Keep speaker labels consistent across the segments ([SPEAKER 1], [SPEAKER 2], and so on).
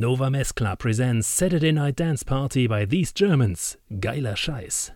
[SPEAKER 1] Nova Mescla presents Saturday Night Dance Party by These Germans. Geiler Scheiß.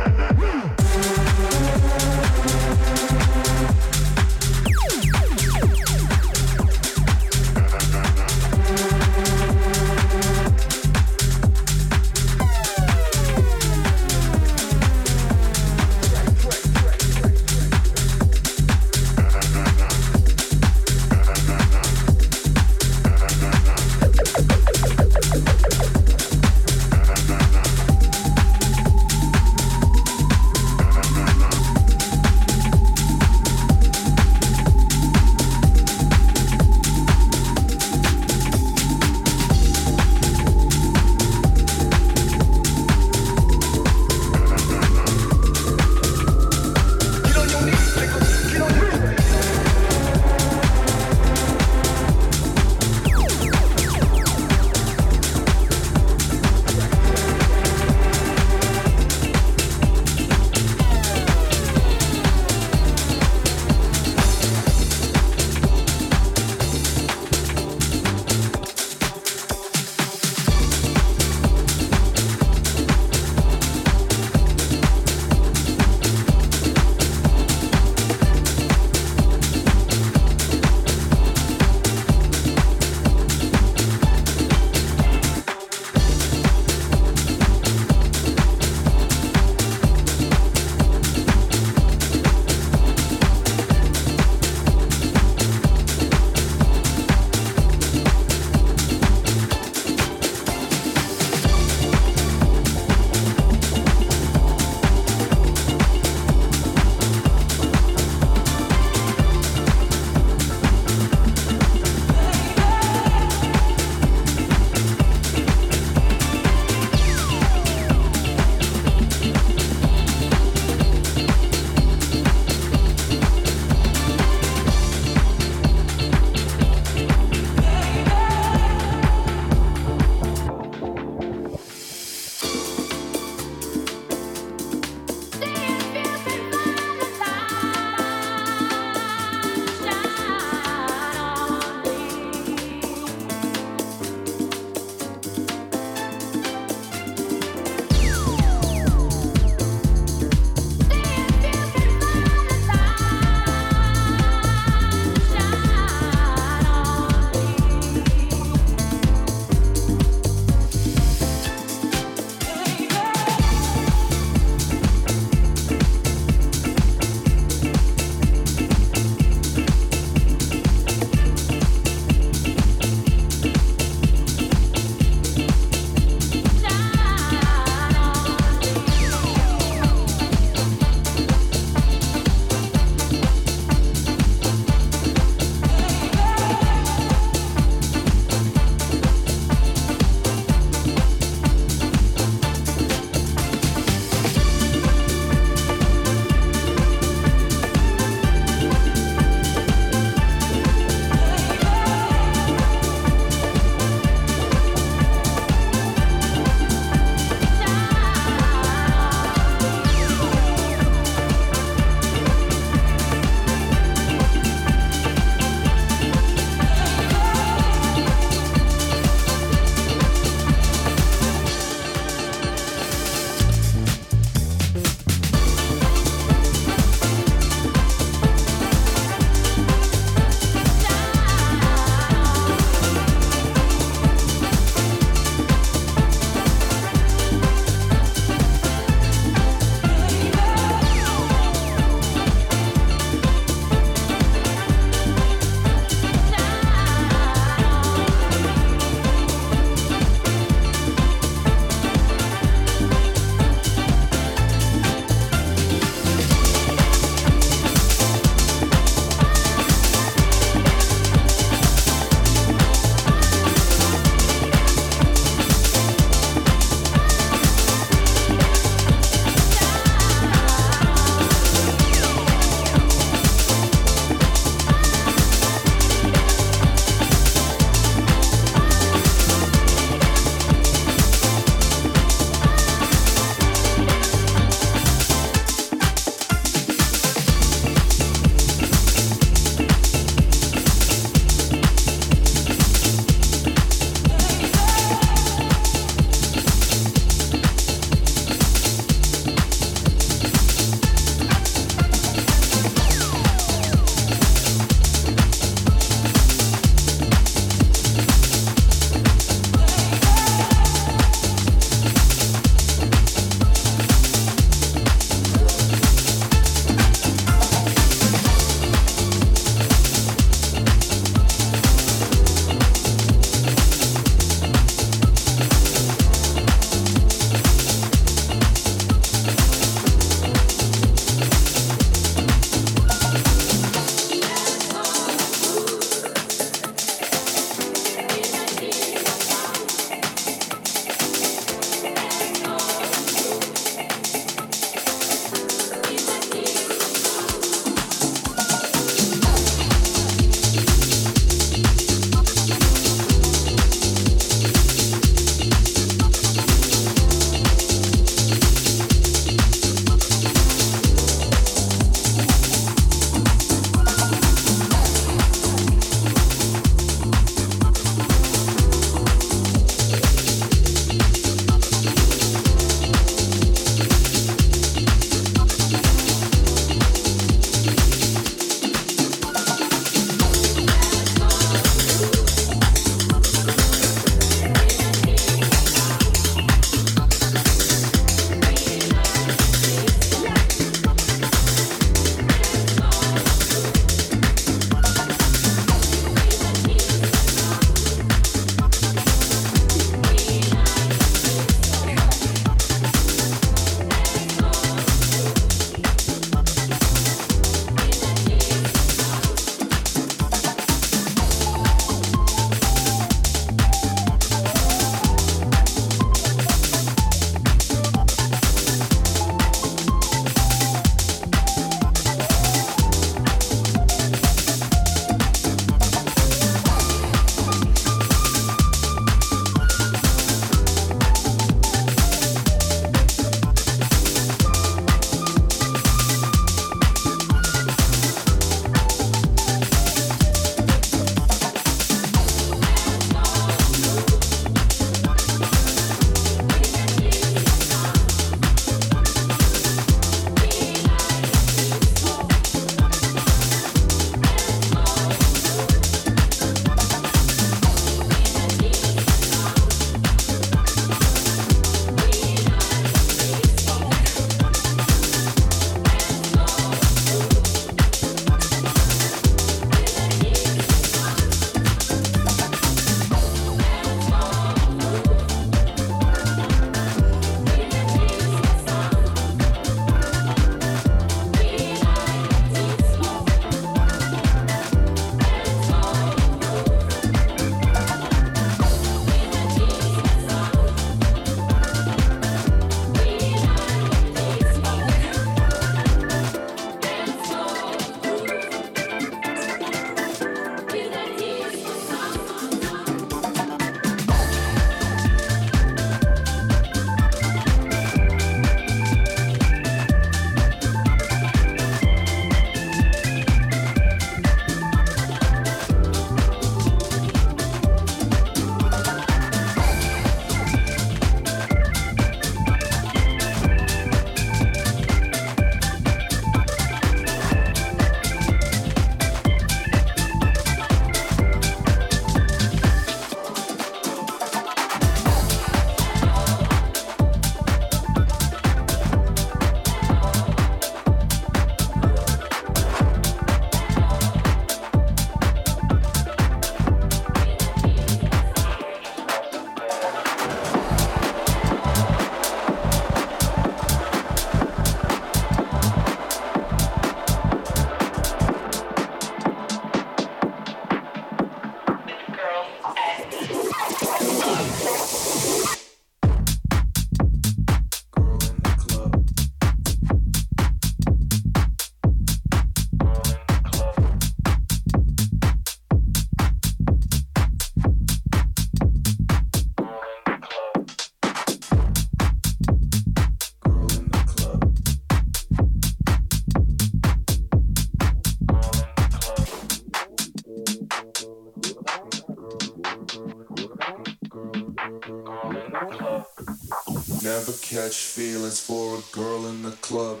[SPEAKER 2] Club.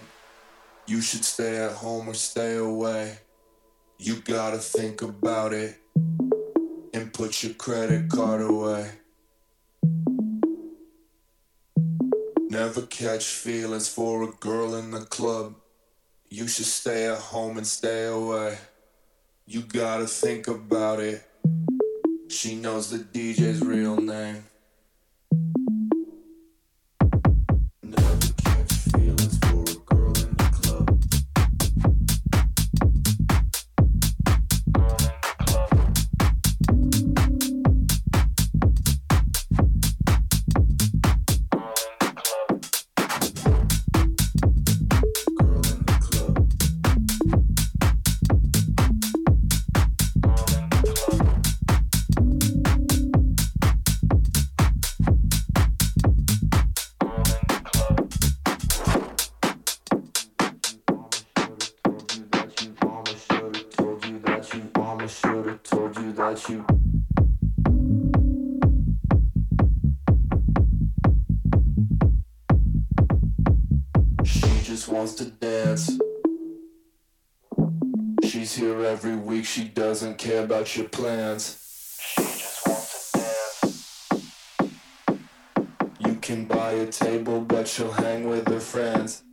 [SPEAKER 2] You should stay at home or stay away. You gotta think about it and put your credit card away. Never catch feelings for a girl in the club. You should stay at home and stay away. You gotta think about it. She knows the DJ's real name. About your plans. She just wants to dance. You can buy a table, but she'll hang with her friends.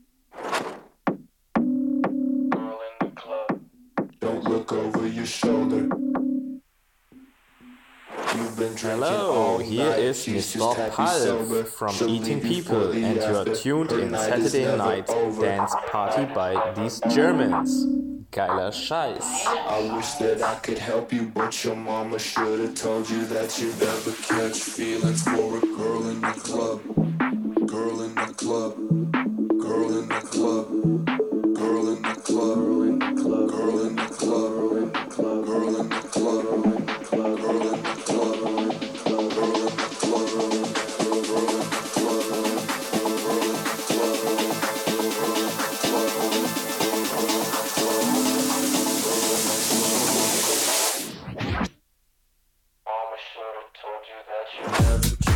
[SPEAKER 2] Girl in the club. Don't look over your shoulder.
[SPEAKER 3] Hello, here is Mr. Pulp from Eating People, and you are tuned in Saturday Night Dance Party by these Germans. Geiler Scheiß.
[SPEAKER 2] I wish that I could help you, but your mama should have told you that you'd never catch feelings for a girl in the club. Girl in the club. Girl in the club. Girl in the club. told you that you never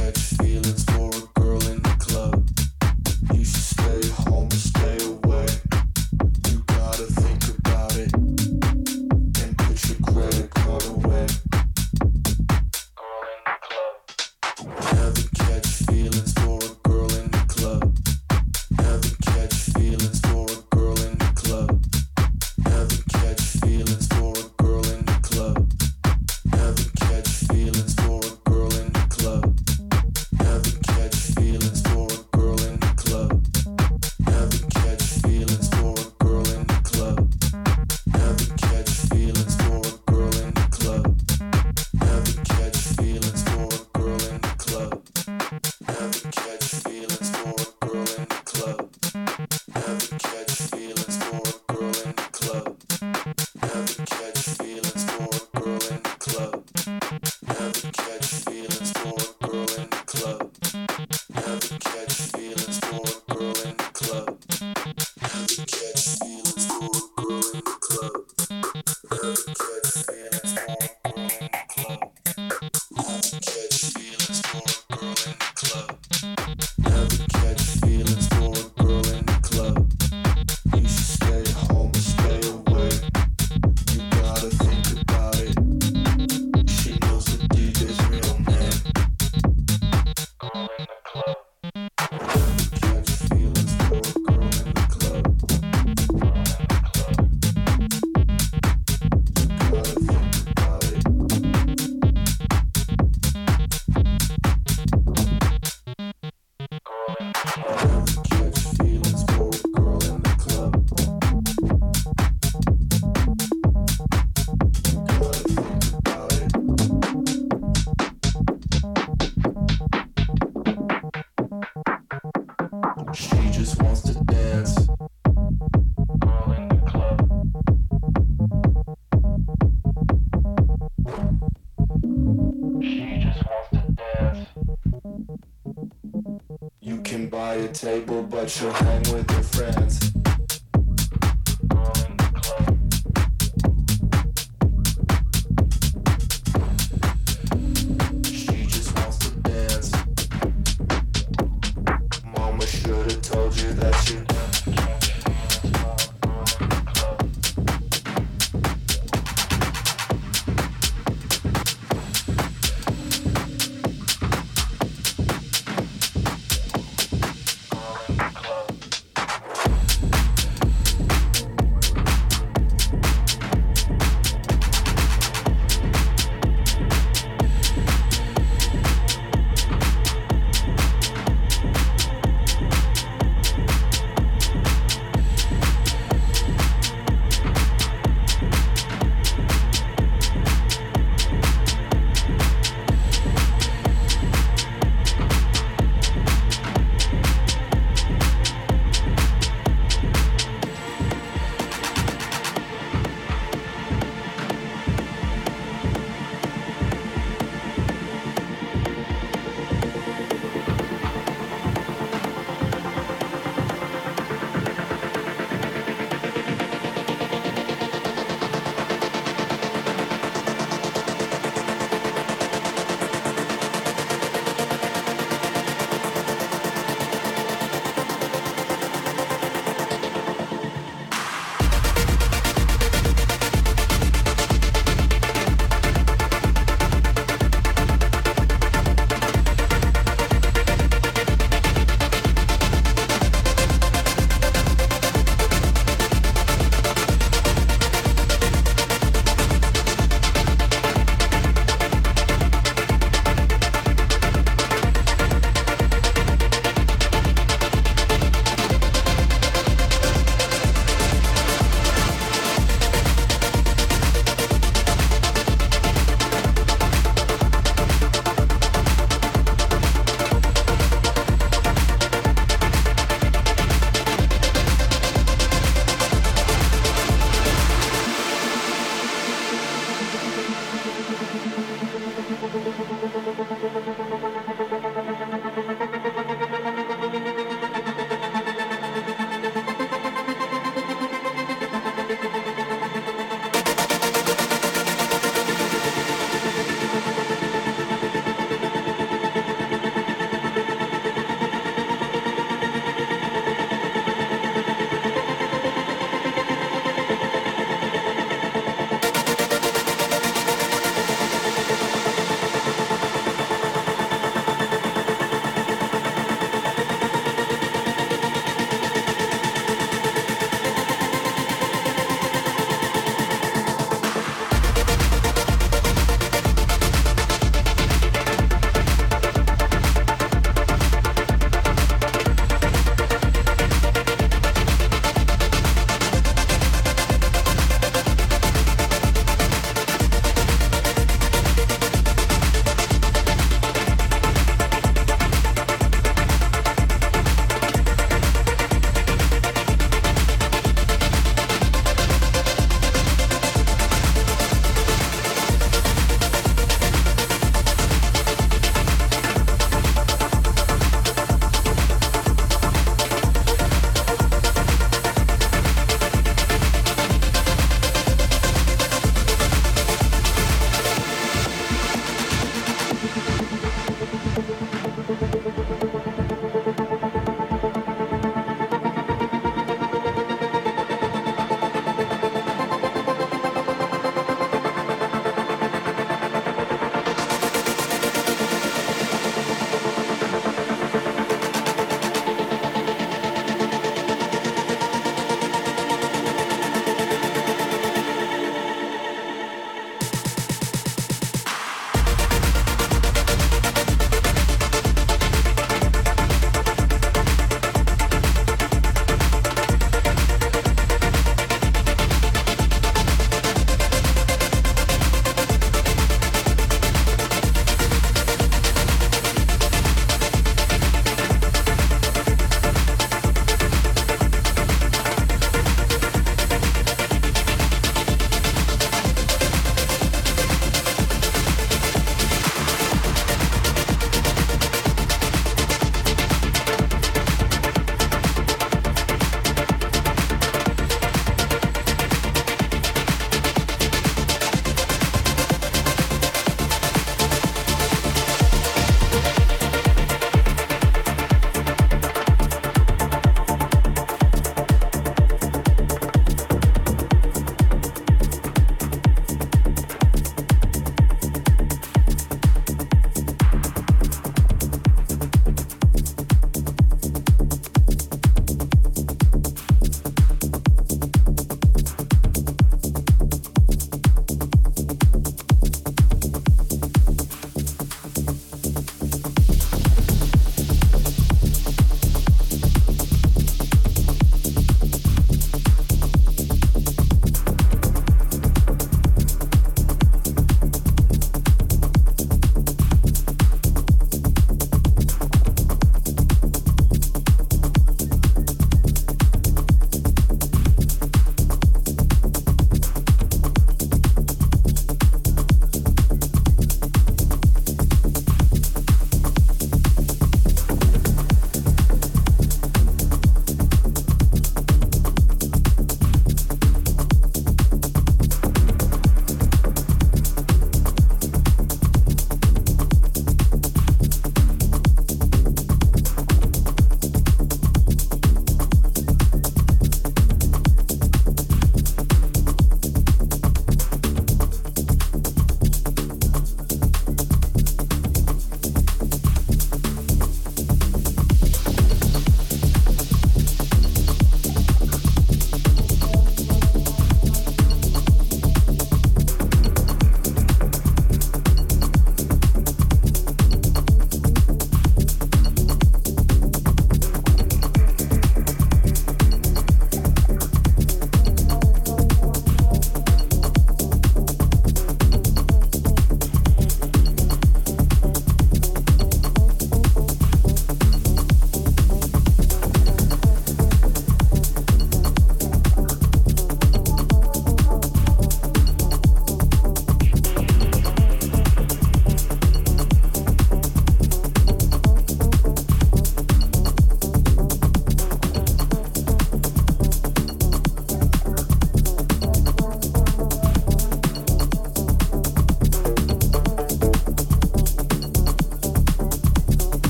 [SPEAKER 2] but she'll hang with her friends.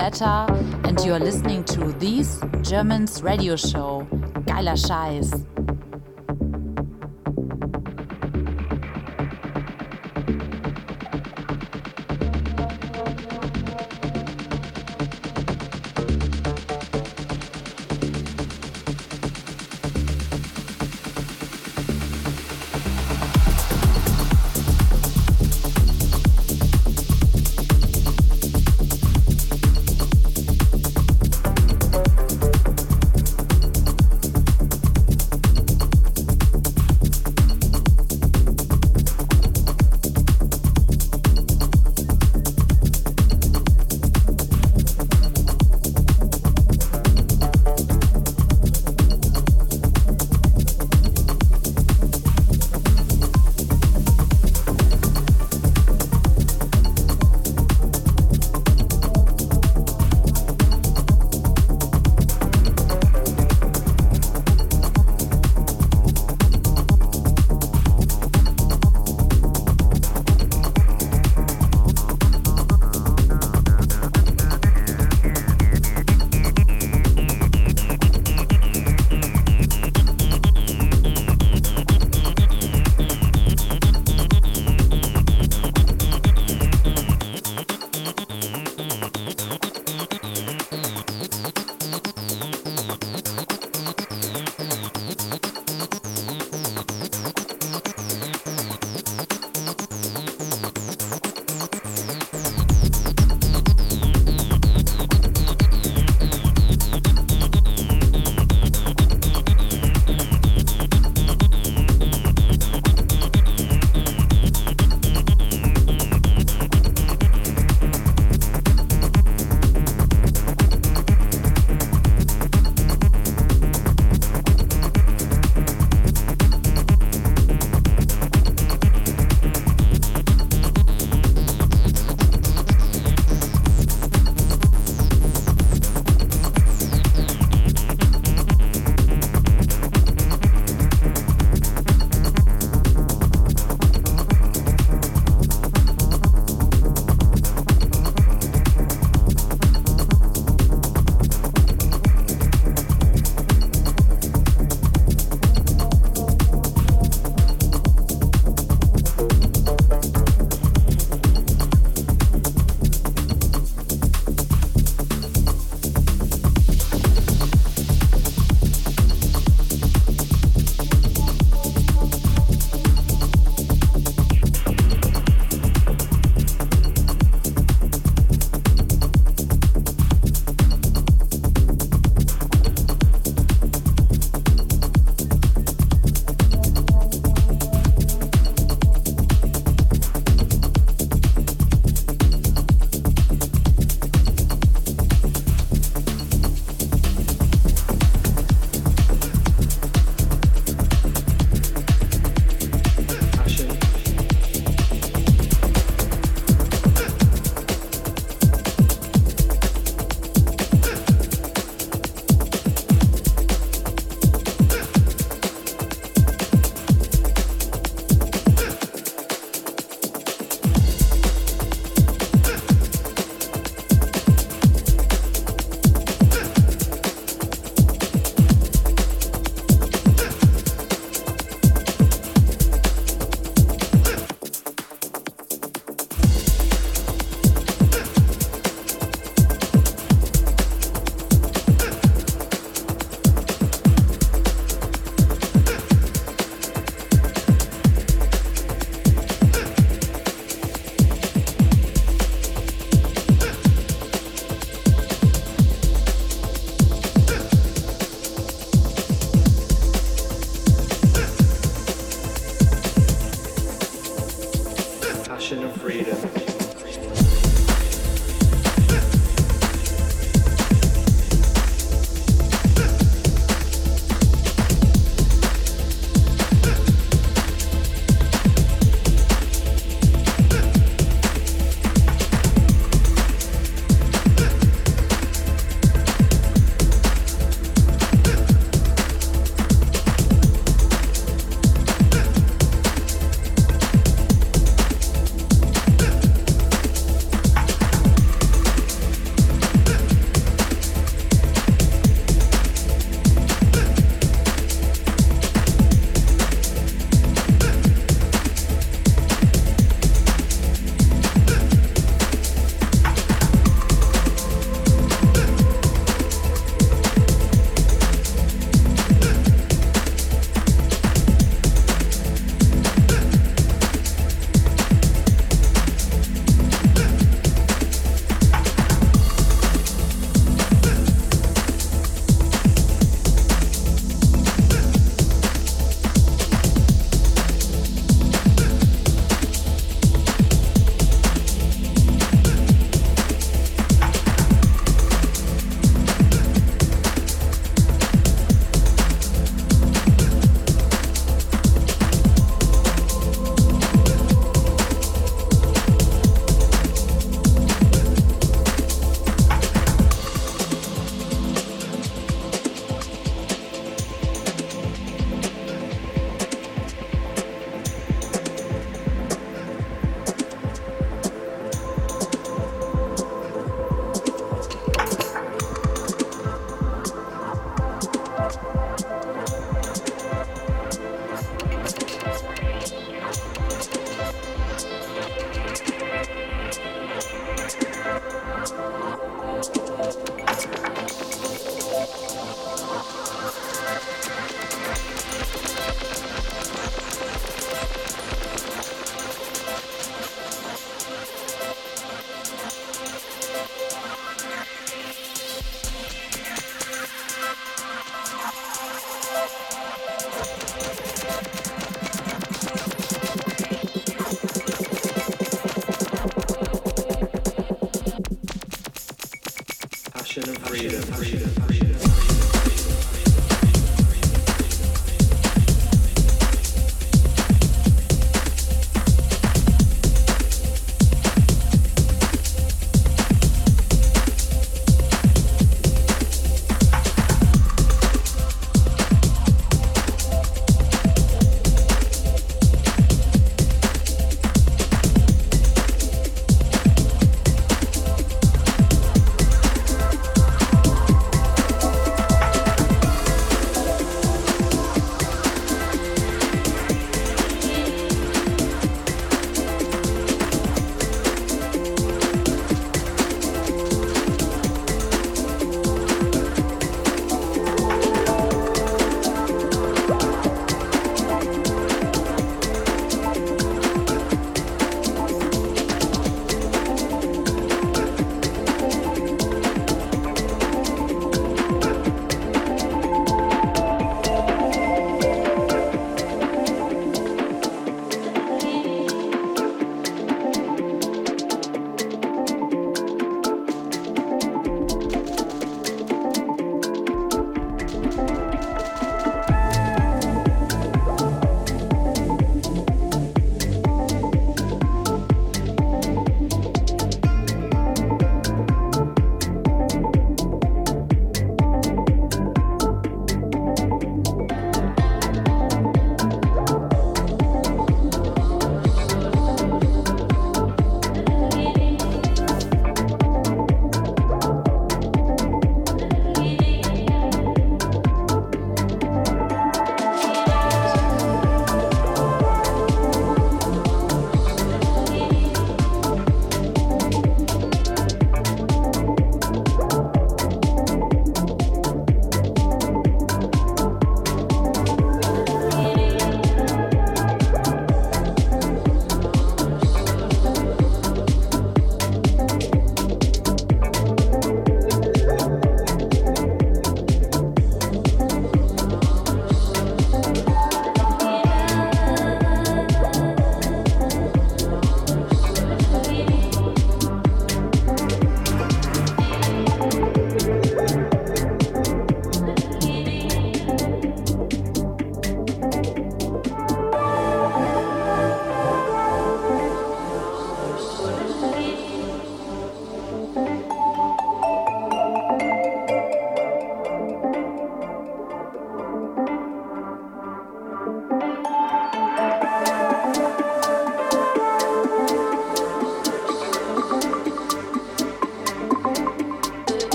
[SPEAKER 4] Bebetta, and you are listening to These Germans Radio Show. Geiler Scheiß.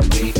[SPEAKER 5] me.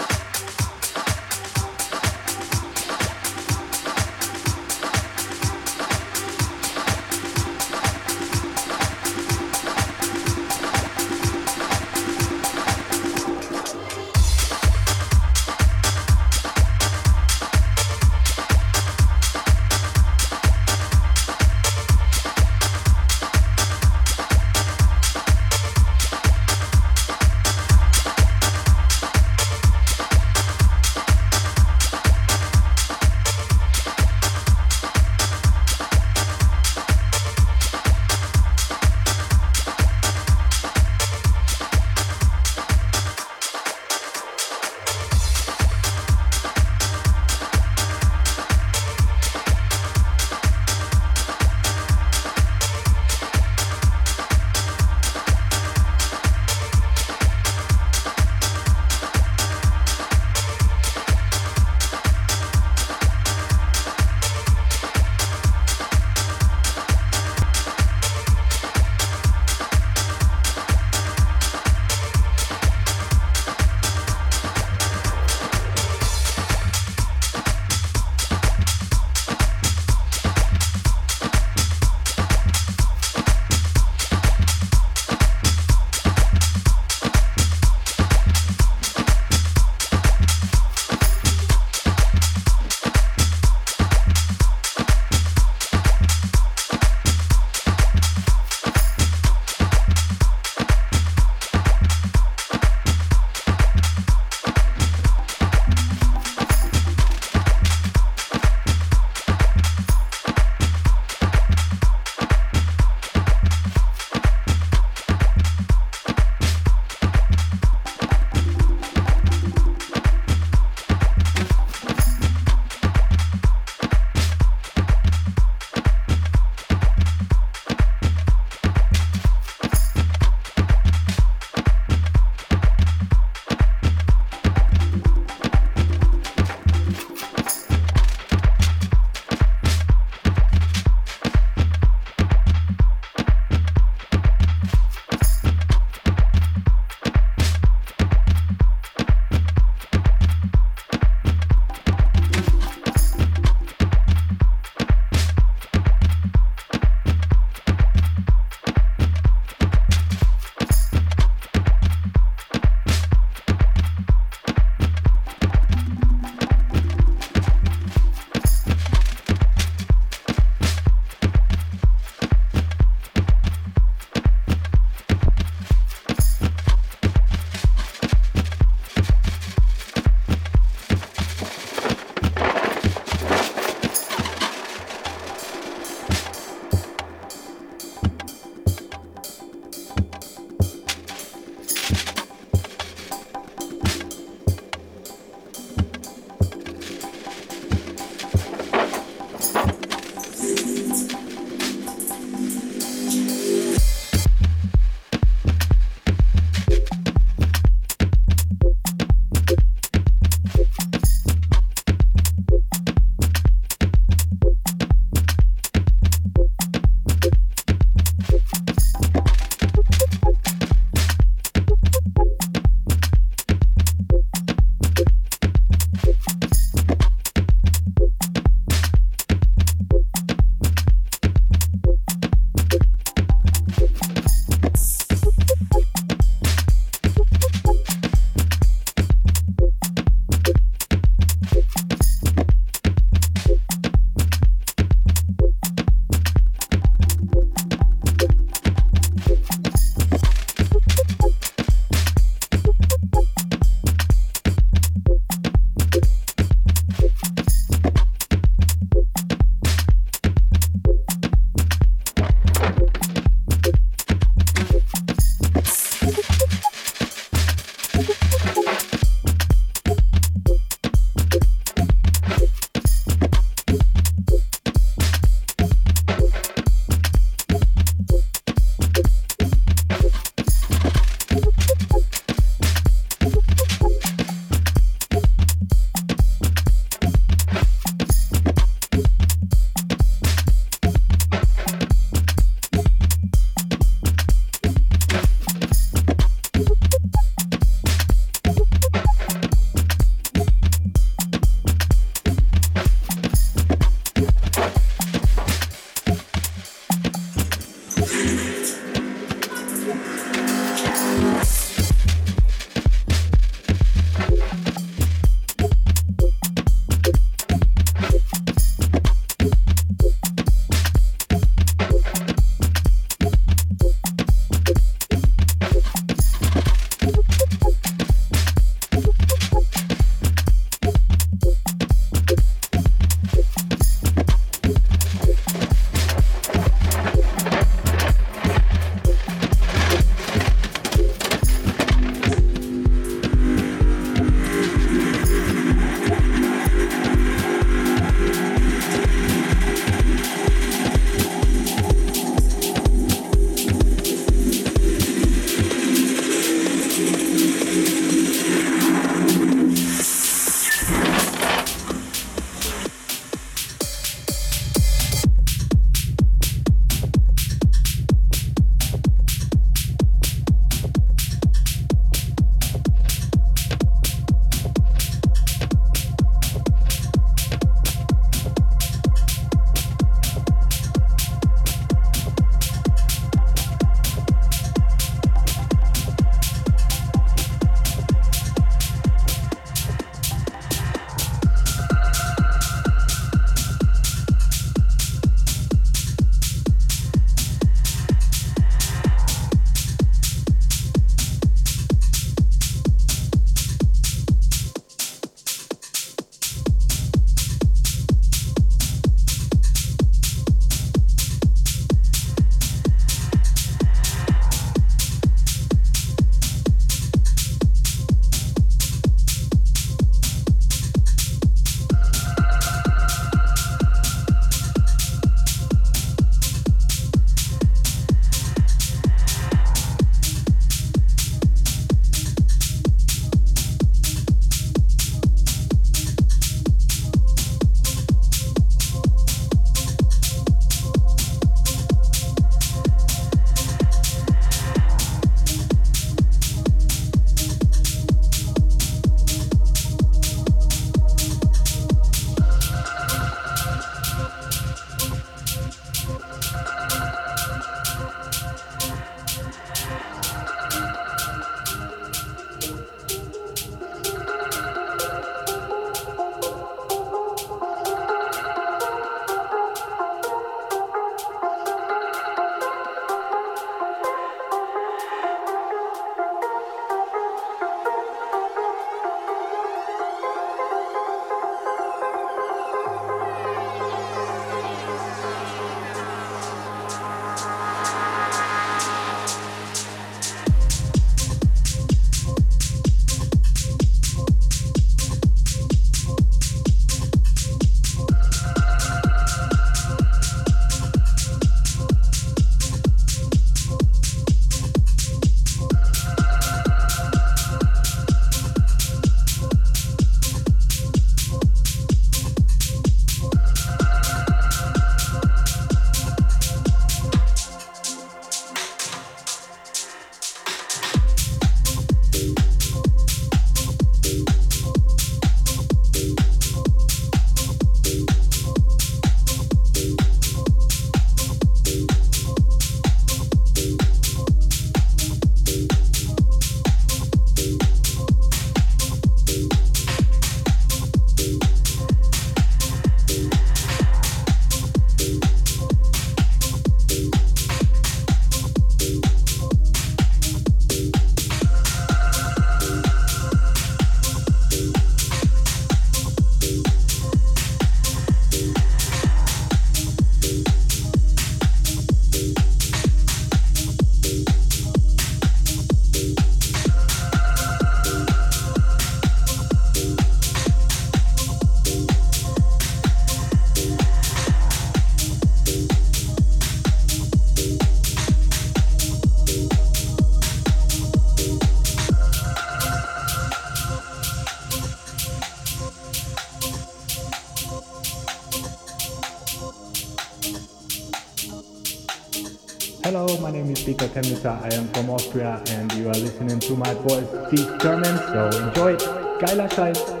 [SPEAKER 5] I am from Austria and you are listening to my voice these Germans. So enjoy. Geiler Scheiß.